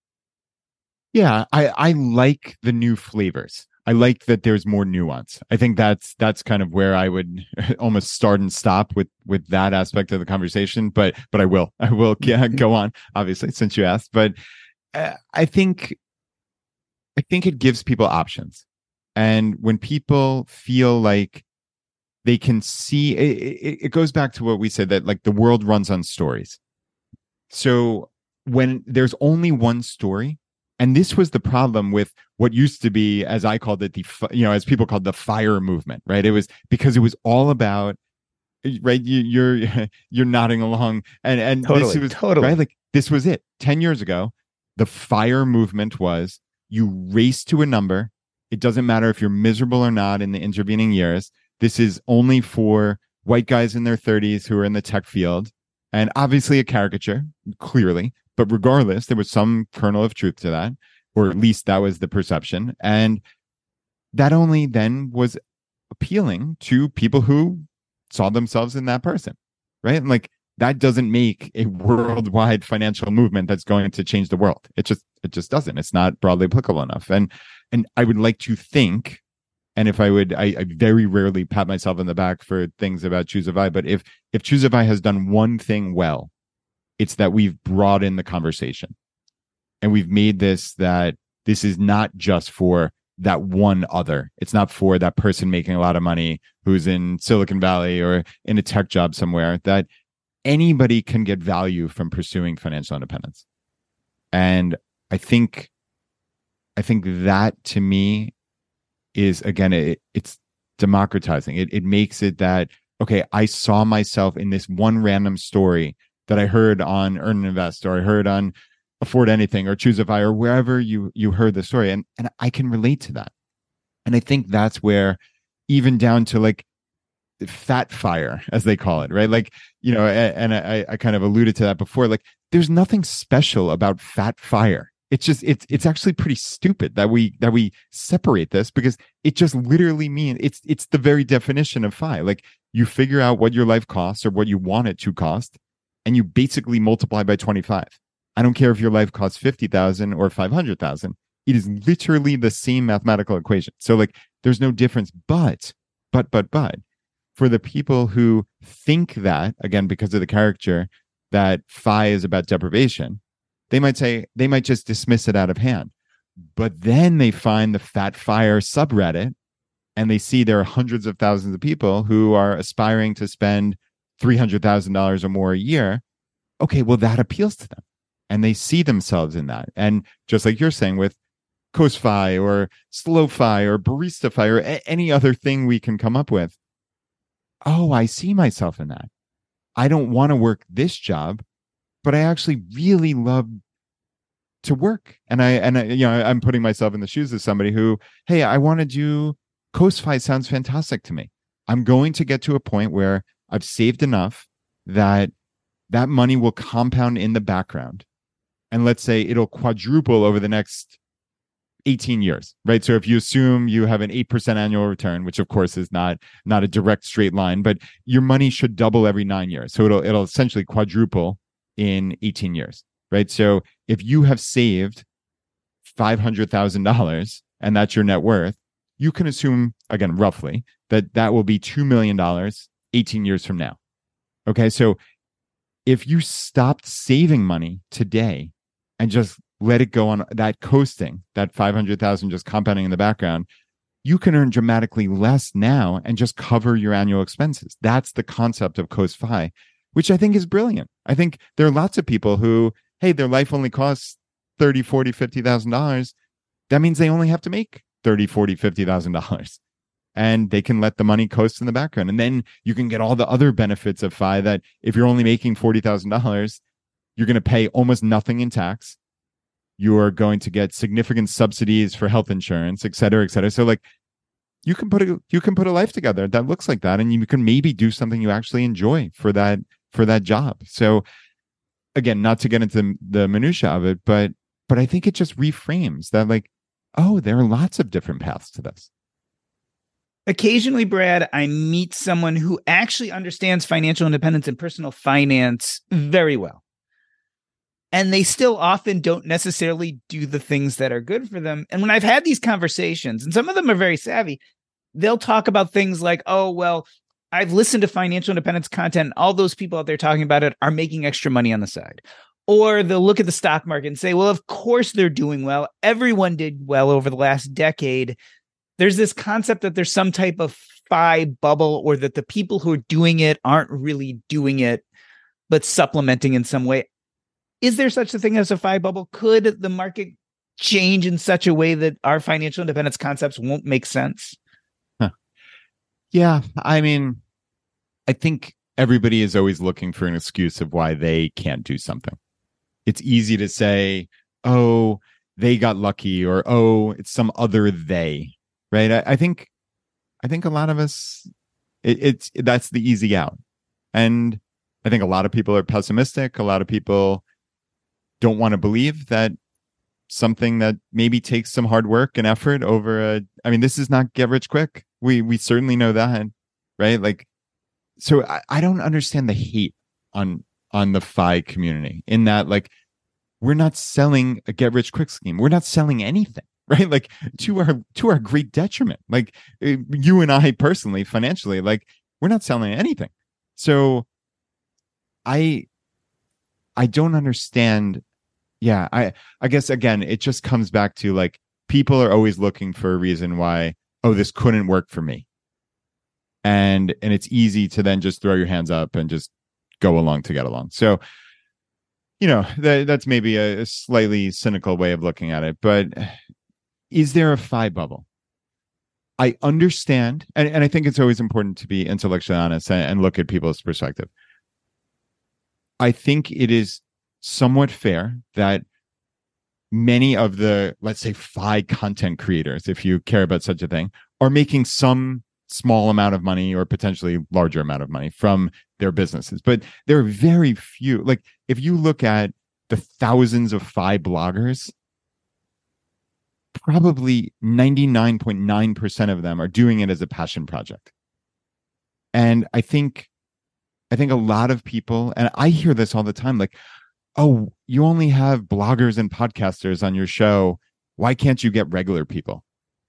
Yeah, I, I like the new flavors. I like that there's more nuance. I think that's that's kind of where I would almost start and stop with with that aspect of the conversation. But but I will I will go on obviously since you asked. But uh, I think I think it gives people options. And when people feel like they can see, it, it, goes back to what we said that like the world runs on stories. So when there's only one story, and this was the problem with what used to be, as I called it, the you know, as people called the fire movement, right? It was because it was all about right you, you're you're nodding along and and
totally,
this was
totally
right like this was it 10 years ago the fire movement was you race to a number. It doesn't matter if you're miserable or not in the intervening years. This is only for white guys in their 30s who are in the tech field. And obviously a caricature, clearly. But regardless, there was some kernel of truth to that, or at least that was the perception. And that only then was appealing to people who saw themselves in that person, right? And like that doesn't make a worldwide financial movement that's going to change the world. It just it just doesn't. It's not broadly applicable enough. And and I would like to think, and if I would, I, I very rarely pat myself on the back for things about Choose a Choose FI, but if if Choose a Choose FI has done one thing well, it's that we've brought in the conversation. And we've made this that this is not just for that one other. It's not for that person making a lot of money who's in Silicon Valley or in a tech job somewhere, that anybody can get value from pursuing financial independence. And I think, I think that to me is again, it, it's democratizing. It, it makes it that, okay, I saw myself in this one random story that I heard on Earn and Invest or I heard on afford anything or Choose FI or wherever you you heard the story. And and i can relate to that. And i think that's where even down to like fat fire as they call it right? Like you know and, i i kind of alluded to that before like there's nothing special about fat fire. It's just it's it's actually pretty stupid that we that we separate this because it just literally means it's it's the very definition of fi. Like you figure out what your life costs or what you want it to cost and you basically multiply by 25 I don't care if your life costs 50,000 or 500,000. It is literally the same mathematical equation. So like there's no difference, but, but, but, but for the people who think that, again, because of the character, that FI is about deprivation, they might say, they might just dismiss it out of hand. But then they find the Fat Fire subreddit and they see there are hundreds of thousands of people who are aspiring to spend $300,000 or more a year. Okay, well, that appeals to them and they see themselves in that. And just like you're saying with CoastFi or SlowFi or BaristaFi or a- any other thing we can come up with, oh, I see myself in that. I don't want to work this job, but I actually really love to work. And I and I, you know I'm putting myself in the shoes of somebody who, hey, I want to do CoastFi sounds fantastic to me. I'm going to get to a point where I've saved enough that that money will compound in the background. And let's say it'll quadruple over the next 18 years right? So if you assume you have an 8% annual return which of course is not not a direct straight line but your money should double every 9 years. So it'll it'll essentially quadruple in 18 years right? So if you have saved $500,000 and that's your net worth you can assume again roughly that that will be 2 million dollars 18 years from now okay so if you stopped saving money today and just let it go on that coasting, that 500,000 just compounding in the background, you can earn dramatically less now and just cover your annual expenses. That's the concept of Coast Fi, which I think is brilliant. I think there are lots of people who, hey, their life only costs 30, 40, 50,000 dollars. That means they only have to make 30, 40, 50,000 dollars and they can let the money coast in the background. And then you can get all the other benefits of FI that if you're only making $40,000, you're going to pay almost nothing in tax. You are going to get significant subsidies for health insurance, et cetera, et cetera. So like you can put a you can put a life together that looks like that, and you can maybe do something you actually enjoy for that for that job. So again, not to get into the minutia of it, but but I think it just reframes that like, oh, there are lots of different paths to this.
Occasionally, Brad, I meet someone who actually understands financial independence and personal finance very well and they still often don't necessarily do the things that are good for them. And when I've had these conversations, and some of them are very savvy, they'll talk about things like, oh, well, I've listened to financial independence content. All those people out there talking about it are making extra money on the side. Or they'll look at the stock market and say, well, of course they're doing well. Everyone did well over the last decade. There's this concept that there's some type of FI bubble or that the people who are doing it aren't really doing it, but supplementing in some way is there such a thing as a FI bubble? Could the market change in such a way that our financial independence concepts won't make sense?
Huh. Yeah. I mean, I think everybody is always looking for an excuse of why they can't do something. It's easy to say, oh, they got lucky, or oh, it's some other they, right? I, I think, I think a lot of us, it, it's that's the easy out, and I think a lot of people are pessimistic. A lot of people don't want to believe that something that maybe takes some hard work and effort over a i mean this is not get rich quick. We we certainly know that right? Like so i, I don't understand the hate on on the fi community in that like we're not selling a get rich quick scheme. We're not selling anything right? Like to our to our great detriment. Like eh, you and i personally financially like we're not selling anything. So i i don't understand. Yeah i i guess again it just comes back to like people are always looking for a reason why oh this couldn't work for me. And and it's easy to then just throw your hands up and just go along to get along. So you know that, that's maybe a, a slightly cynical way of looking at it but is there a fi bubble? I understand and, and i think it's always important to be intellectually honest and, and look at people's perspective. I think it is somewhat fair that many of the let's say fi content creators if you care about such a thing are making some small amount of money or potentially larger amount of money from their businesses. But there are very few like if you look at the thousands of fi bloggers probably 99.9% of them are doing it as a passion project and i think i think a lot of people and i hear this all the time like oh, you only have bloggers and podcasters on your show. Why can't you get regular people?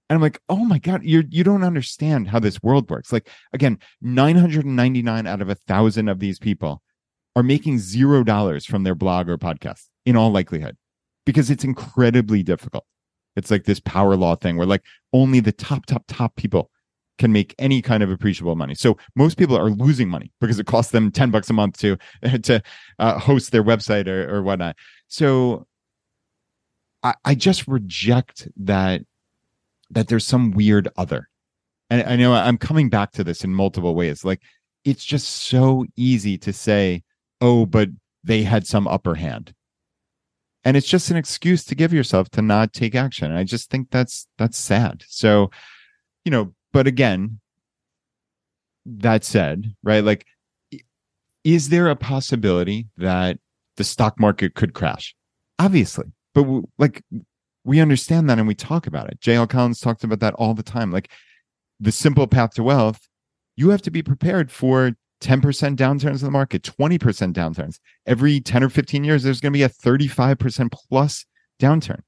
And I'm like, oh my God, you you don't understand how this world works. Like again, 999 out of a thousand of these people are making zero dollars from their blog or podcast in all likelihood because it's incredibly difficult. It's like this power law thing where like only the top, top, top people can make any kind of appreciable money. So most people are losing money because it costs them 10 bucks a month to to uh, host their website or, or whatnot. So I, I just reject that that there's some weird other. And I know I'm coming back to this in multiple ways. Like it's just so easy to say, oh, but they had some upper hand. And it's just an excuse to give yourself to not take action. And I just think that's that's sad. So, you know, but again, that said, right? Like, is there a possibility that the stock market could crash? Obviously, but like we understand that and we talk about it. JL Collins talked about that all the time. Like the simple path to wealth, you have to be prepared for 10% downturns in the market, 20% downturns. Every 10 or 15 years, there's going to be a 35% plus downturn.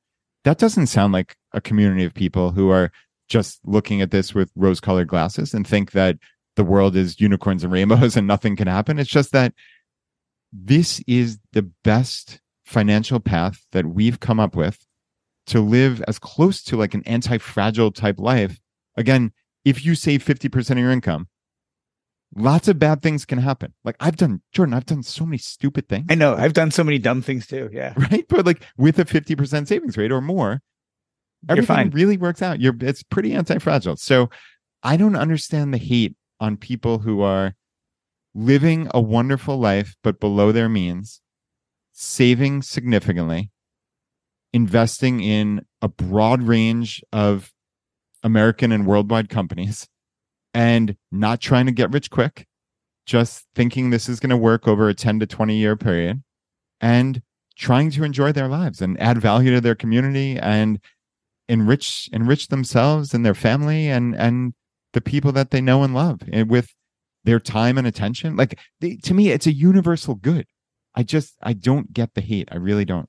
That doesn't sound like a community of people who are just looking at this with rose colored glasses and think that the world is unicorns and rainbows and nothing can happen. It's just that this is the best financial path that we've come up with to live as close to like an anti fragile type life. Again, if you save 50% of your income, lots of bad things can happen. Like I've done, Jordan, I've done so many stupid things.
I know. I've done so many dumb things too. Yeah.
Right. But like with a 50% savings rate or more, everything really works out. You're it's pretty anti-fragile. So I don't understand the hate on people who are living a wonderful life but below their means, saving significantly, investing in a broad range of American and worldwide companies, and not trying to get rich quick, just thinking this is going to work over a 10 to 20 year period and trying to enjoy their lives and add value to their community and enrich enrich themselves and their family and and the people that they know and love and with their time and attention. Like they, to me it's a universal good. I just i don't get the hate. I really don't.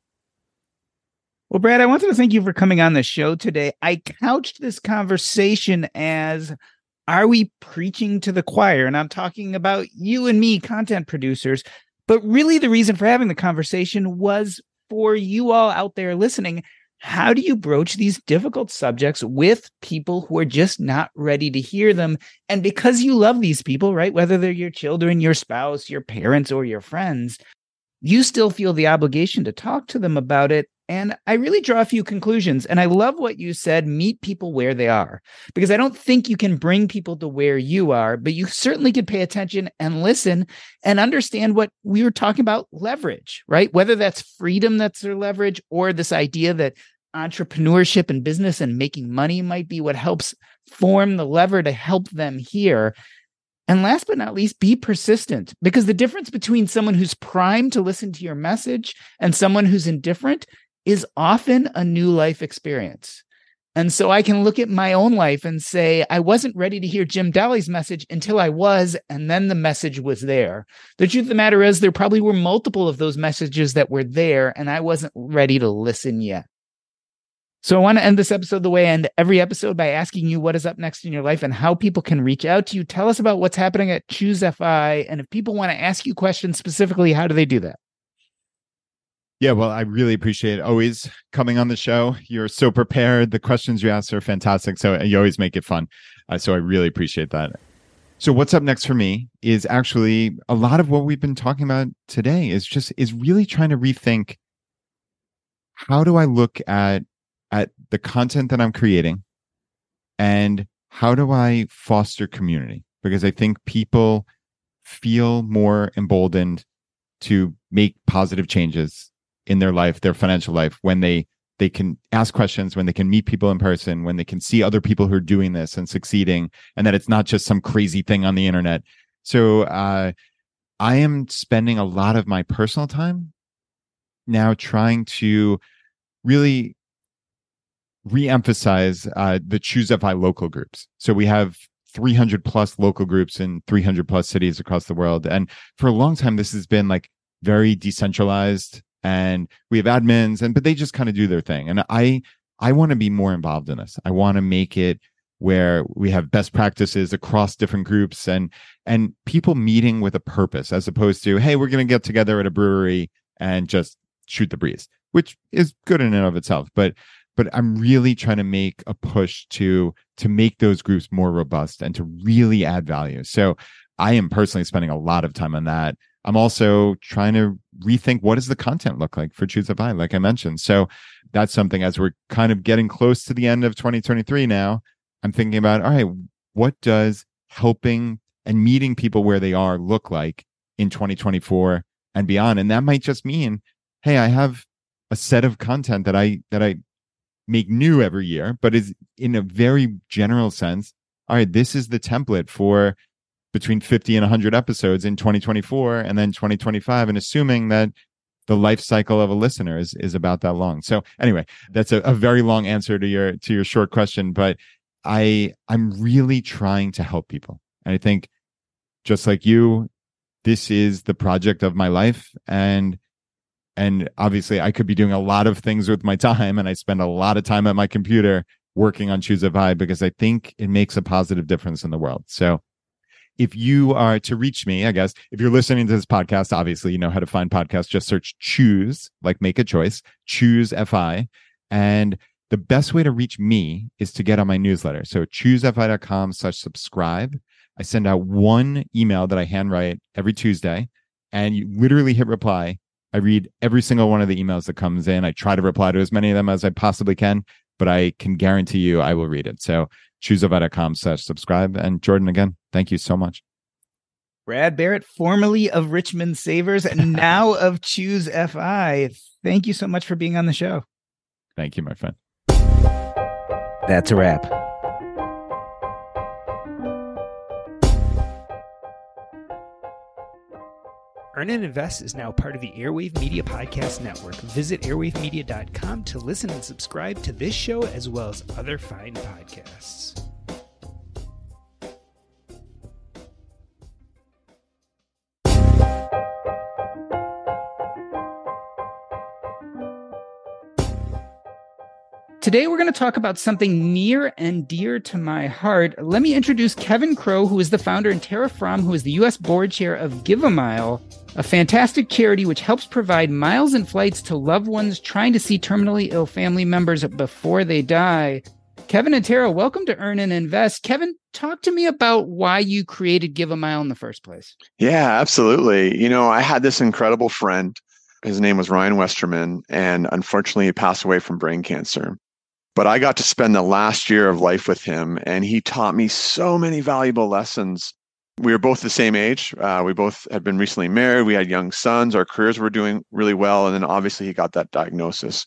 Well brad i wanted to thank you for coming on the show today. I couched this conversation as are we preaching to the choir and i'm talking about you and me content producers but really the reason for having the conversation was for you all out there listening how do you broach these difficult subjects with people who are just not ready to hear them? And because you love these people, right? Whether they're your children, your spouse, your parents, or your friends, you still feel the obligation to talk to them about it. And I really draw a few conclusions. And I love what you said meet people where they are, because I don't think you can bring people to where you are, but you certainly can pay attention and listen and understand what we were talking about leverage, right? Whether that's freedom that's their leverage or this idea that entrepreneurship and business and making money might be what helps form the lever to help them here. And last but not least, be persistent because the difference between someone who's primed to listen to your message and someone who's indifferent is often a new life experience. And so I can look at my own life and say, I wasn't ready to hear Jim Dahle's message until I was, and then the message was there. The truth of the matter is, there probably were multiple of those messages that were there, and I wasn't ready to listen yet. So I want to end this episode the way I end every episode by asking you what is up next in your life and how people can reach out to you. Tell us about what's happening at Choose FI. And if people want to ask you questions specifically, how do they do that?
Yeah, well, I really appreciate always coming on the show. You're so prepared. The questions you ask are fantastic. So you always make it fun. Uh, so I really appreciate that. So what's up next for me is actually a lot of what we've been talking about today is just is really trying to rethink how do I look at at the content that I'm creating and how do I foster community? Because I think people feel more emboldened to make positive changes in their life, their financial life, when they they can ask questions, when they can meet people in person, when they can see other people who are doing this and succeeding, and that it's not just some crazy thing on the internet. So uh, I am spending a lot of my personal time now trying to really re-emphasize uh, the choose local groups so we have 300 plus local groups in 300 plus cities across the world and for a long time this has been like very decentralized and we have admins and but they just kind of do their thing. And i i want to be more involved in this. I want to make it where we have best practices across different groups and and people meeting with a purpose as opposed to hey we're going to get together at a brewery and just shoot the breeze which is good in and of itself but but i'm really trying to make a push to to make those groups more robust and to really add value. So i am personally spending a lot of time on that I'm also trying to rethink what does the content look like for Choose a FI, like I mentioned. So that's something as we're kind of getting close to the end of 2023 now, I'm thinking about, all right, what does helping and meeting people where they are look like in 2024 and beyond? And that might just mean, hey, I have a set of content that I that I make new every year, but is in a very general sense, all right, this is the template for between 50 and 100 episodes in 2024 and then 2025 and assuming that the life cycle of a listener is, is about that long. So anyway that's a, a very long answer to your to your short question but i i'm really trying to help people. And i think just like you this is the project of my life and and obviously i could be doing a lot of things with my time and i spend a lot of time at my computer working on choose fi because i think it makes a positive difference in the world. So if you are to reach me, I guess, if you're listening to this podcast, obviously you know how to find podcasts. Just search choose, like make a choice, choose FI. And the best way to reach me is to get on my newsletter. So choosefi.com slash subscribe. I send out one email that I handwrite every Tuesday and you literally hit reply. I read every single one of the emails that comes in. I try to reply to as many of them as I possibly can, but I can guarantee you I will read it. So choosefi.com slash subscribe. And Jordan, again, thank you so much.
Brad Barrett, formerly of Richmond Savers and now of Choose FI. Thank you so much for being on the show.
Thank you, my friend.
That's a wrap. Earn and Invest is now part of the Airwave Media Podcast Network. Visit airwavemedia.com to listen and subscribe to this show as well as other fine podcasts. Today, we're going to talk about something near and dear to my heart. Let me introduce Kevin Crow, who is the founder, and Tara Fromm, who is the U.S. board chair of Give a Mile, a fantastic charity which helps provide miles and flights to loved ones trying to see terminally ill family members before they die. Kevin and Tara, welcome to Earn and Invest. Kevin, talk to me about why you created Give a Mile in the first place.
Yeah, absolutely. You know, I had this incredible friend. His name was Ryan Westerman, and unfortunately, he passed away from brain cancer. But I got to spend the last year of life with him, and he taught me so many valuable lessons. We were both the same age. Uh, we both had been recently married. We had young sons. Our careers were doing really well. And then obviously, he got that diagnosis.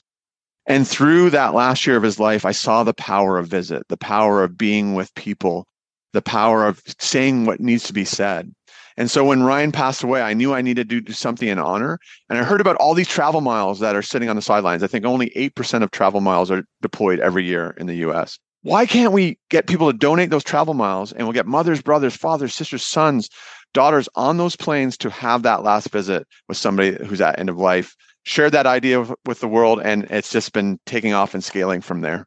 And through that last year of his life, I saw the power of visit, the power of being with people, the power of saying what needs to be said. And so when Ryan passed away, I knew I needed to do something in honor. And I heard about all these travel miles that are sitting on the sidelines. I think only 8% of travel miles are deployed every year in the US. Why can't we get people to donate those travel miles and we'll get mothers, brothers, fathers, sisters, sons, daughters on those planes to have that last visit with somebody who's at end of life? Shared that idea with the world, and it's just been taking off and scaling from there.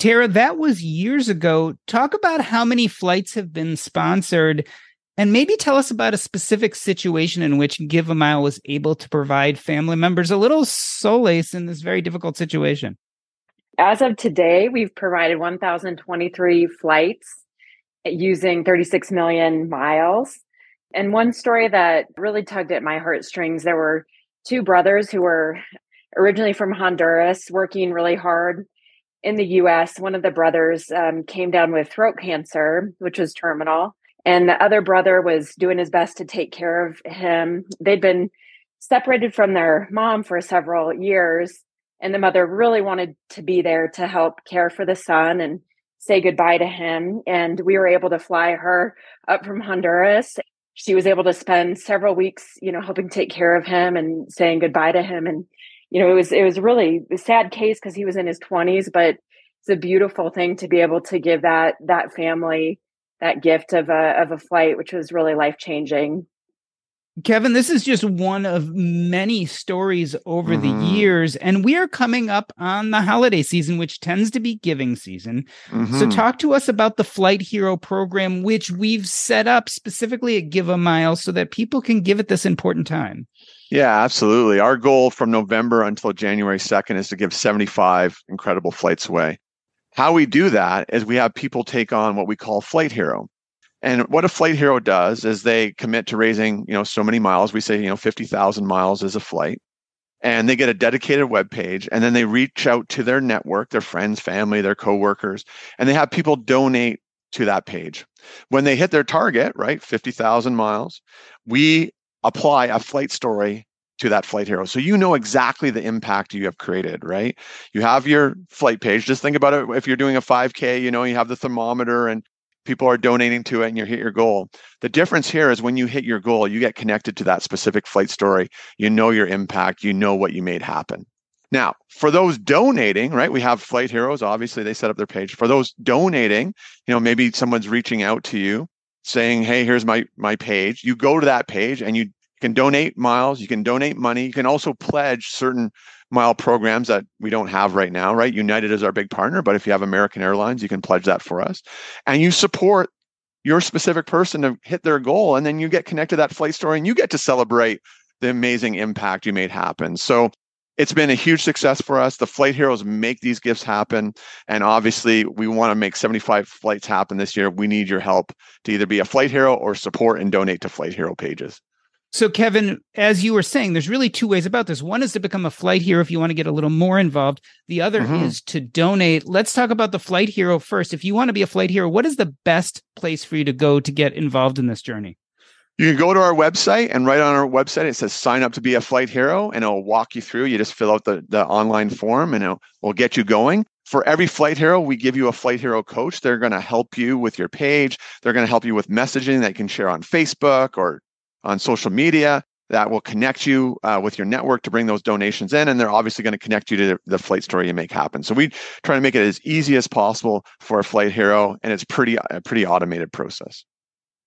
Tara, that was years ago. Talk about how many flights have been sponsored and maybe tell us about a specific situation in which Give a Mile was able to provide family members a little solace in this very difficult situation.
As of today, we've provided 1,023 flights using 36 million miles. And one story that really tugged at my heartstrings there were two brothers who were originally from Honduras working really hard in the US. One of the brothers um, came down with throat cancer, which was terminal and the other brother was doing his best to take care of him. They'd been separated from their mom for several years, and the mother really wanted to be there to help care for the son and say goodbye to him. And we were able to fly her up from Honduras. She was able to spend several weeks, you know, helping take care of him and saying goodbye to him. And, you know, it was it was really a sad case because he was in his 20s, but it's a beautiful thing to be able to give that that family that gift of a of a flight, which was really life changing.
Kevin, this is just one of many stories over mm-hmm. the years, and we are coming up on the holiday season, which tends to be giving season. Mm-hmm. So, talk to us about the Flight Hero program, which we've set up specifically at Give a Mile so that people can give at this important time.
Yeah, absolutely. Our goal from November until January 2nd is to give 75 incredible flights away. How we do that is we have people take on what we call Flight Hero. And what a flight hero does is they commit to raising, you know, so many miles. We say, you know, 50,000 miles is a flight. And they get a dedicated web page and then they reach out to their network, their friends, family, their coworkers, and they have people donate to that page. When they hit their target, right, 50,000 miles, we apply a flight story to that flight hero. So you know exactly the impact you have created, right? You have your flight page. Just think about it. If you're doing a 5K, you know, you have the thermometer and people are donating to it and you hit your goal. The difference here is when you hit your goal, you get connected to that specific flight story. You know your impact, you know what you made happen. Now, for those donating, right, we have flight heroes. Obviously, they set up their page. For those donating, you know, maybe someone's reaching out to you saying, "Hey, here's my my page." You go to that page and you can donate miles, you can donate money, you can also pledge certain mile programs that we don't have right now, right? United is our big partner, but if you have American Airlines, you can pledge that for us. And you support your specific person to hit their goal and then you get connected to that flight story and you get to celebrate the amazing impact you made happen. So it's been a huge success for us. The flight heroes make these gifts happen. And obviously, we want to make 75 flights happen this year. We need your help to either be a flight hero or support and donate to flight hero pages.
So, Kevin, as you were saying, there's really two ways about this. One is to become a flight hero if you want to get a little more involved. The other mm-hmm. is to donate. Let's talk about the flight hero first. If you want to be a flight hero, what is the best place for you to go to get involved in this journey?
You can go to our website, and right on our website, it says sign up to be a flight hero, and it'll walk you through. You just fill out the, the online form, and it will get you going. For every flight hero, we give you a flight hero coach. They're going to help you with your page. They're going to help you with messaging that you can share on Facebook or on social media that will connect you uh, with your network to bring those donations in and they're obviously going to connect you to the flight story you make happen so we try to make it as easy as possible for a flight hero and it's pretty a pretty automated process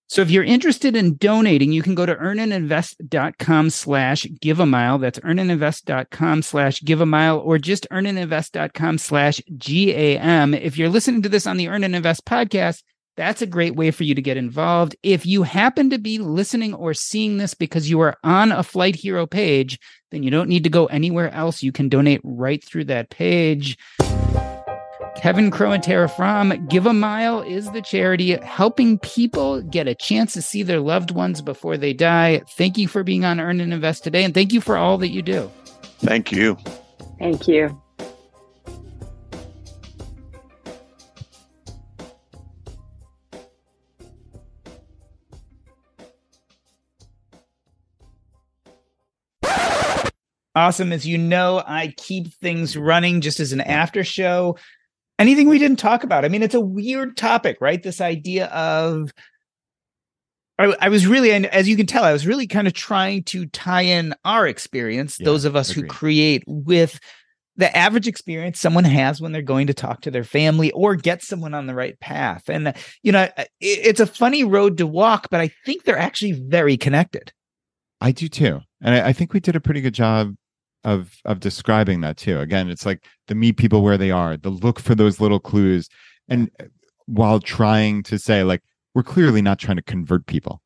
so if you're interested in donating, you can go to earnandinvest.com slash give a mile. That's earnandinvest.com slash give a mile or just earnandinvest.com slash GAM. If you're listening to this on the Earn and Invest podcast, that's a great way for you to get involved. If you happen to be listening or seeing this because you are on a Flight Hero page, then you don't need to go anywhere else. You can donate right through that page. Kevin Crow and Tara Fromm, Give a Mile is the charity helping people get a chance to see their loved ones before they die. Thank you for being on Earn and Invest today, and thank you for all that you do.
Thank you.
Thank you.
Awesome. As you know, I keep things mm-hmm. running just as an after show. Anything we didn't talk about? I mean, it's a weird topic, right? This idea of I, I was really, and as you can tell, I was really kind of trying to tie in our experience,
Yeah,
those of us
agreed.
who create with the average experience someone has when they're going to talk to their family or get someone on the right path. And, you know, it, it's a funny road to walk, but I think they're actually very connected.
I do too, and I, I think we did a pretty good job of of describing that too. Again, it's like the meet people where they are, the look for those little clues, and uh, while trying to say like we're clearly not trying to convert people.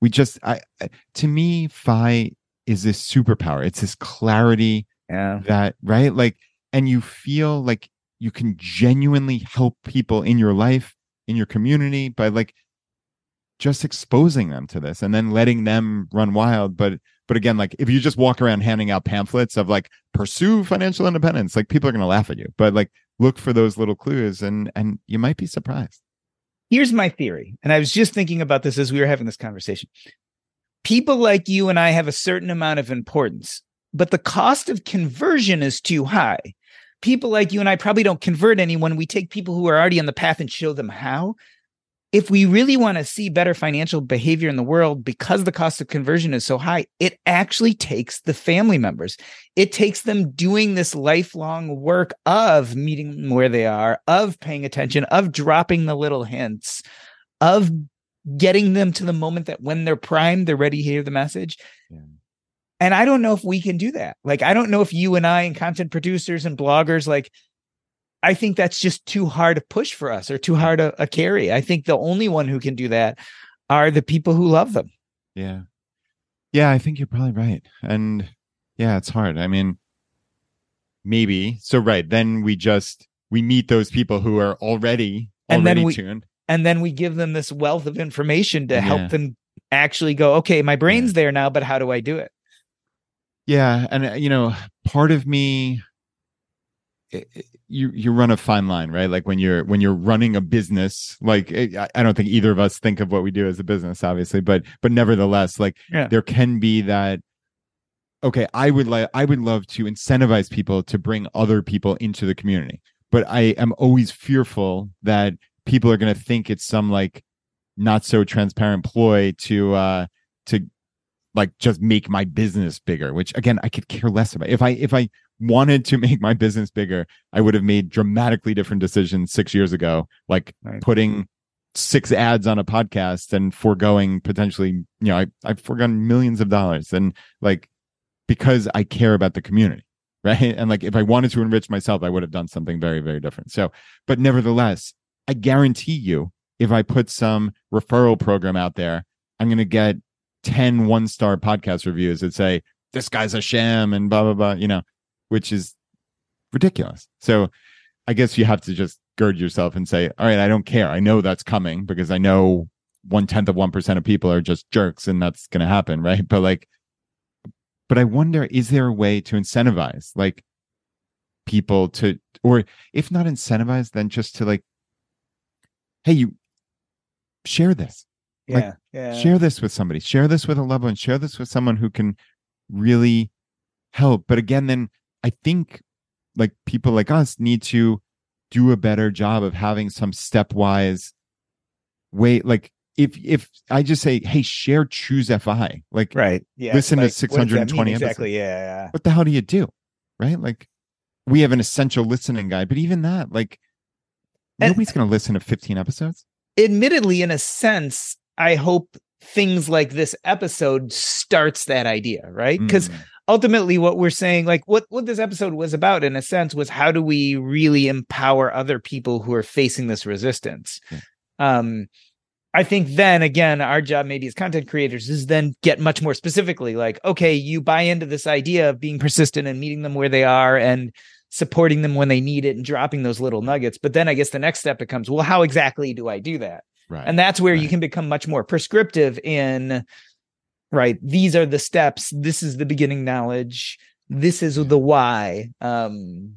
We just, I I- to me, FI is this superpower. It's this clarity
Yeah.
that right, like, and you feel like you can genuinely help people in your life, in your community, by like just exposing them to this and then letting them run wild but but again like if you just walk around handing out pamphlets of like pursue financial independence like people are going to laugh at you but like look for those little clues and and you might be surprised
Here's my theory. And I was just thinking about this as we were having this conversation. People like you and I have a certain amount of importance, but the cost of conversion is too high. People like you and I probably don't convert anyone. We take people who are already on the path and show them how. If we really want to see better financial behavior in the world because the cost of conversion is so high, it actually takes the family members. It takes them doing this lifelong work of meeting where they are, of paying attention, of dropping the little hints, of getting them to the moment that when they're primed, they're ready to hear the message.
Yeah.
And I don't know if we can do that. Like, I don't know if you and I and content producers and bloggers, like, I think that's just too hard to push for us or too hard a, a carry. I think the only one who can do that are the people who love them.
yeah. Yeah i think you're probably right. And yeah it's hard. I mean maybe. So right then we just we meet those people who are already
And then
already
we-
tuned.
And then we give them this wealth of information to help them actually go, okay, my brain's there now, but how do I do it?
Yeah, and uh, you know, part of me, i- i- you you run a fine line, right? Like when you're when you're running a business, like eh, I, I don't think either of us think of what we do as a business, obviously, but but nevertheless, like
Yeah.
there can be that. Okay, I would like I would love to incentivize people to bring other people into the community, but I am always fearful that people are going to think it's some like not so transparent ploy to uh to like just make my business bigger which again i could care less about if i if i wanted to make my business bigger i would have made dramatically different decisions six years ago like
Right.
putting six ads on a podcast and foregoing potentially you know I, i've foregone millions of dollars. And like because i care about the community right? And like if i wanted to enrich myself i would have done something very very different. So but nevertheless i guarantee you if i put some referral program out there i'm going to get 10 one star podcast reviews that say this guy's a sham and blah blah blah you know which is ridiculous. So i guess you have to just gird yourself and say all right i don't care. I know that's coming because i know one tenth of one percent of people are just jerks and that's going to happen right? But like but i wonder is there a way to incentivize like people to or if not incentivize then just to like hey you share this. Like,
Yeah. yeah.
share this with somebody. Share this with a loved one. Share this with someone who can really help. But again then i think like people like us need to do a better job of having some stepwise way like if if i just say hey share choose fi like
Right. Yeah.
Listen to
that mean
620
exactly. Yeah.
what the hell do you do right like we have an essential listening guide but even that like
And-
nobody's going to listen to 15 episodes
Admittedly, in a sense, I hope things like this episode starts that idea, right? Because
Mm.
Ultimately what we're saying like what what this episode was about in a sense was how do we really empower other people who are facing this resistance?
Yeah.
um i think then again our job maybe as content creators is then get much more specifically like okay you buy into this idea of being persistent and meeting them where they are and supporting them when they need it and dropping those little nuggets. But then i guess the next step becomes well how exactly do i do that?
Right.
And that's where you can become much more prescriptive in right? These are the steps. This is the beginning knowledge. This is the why. Um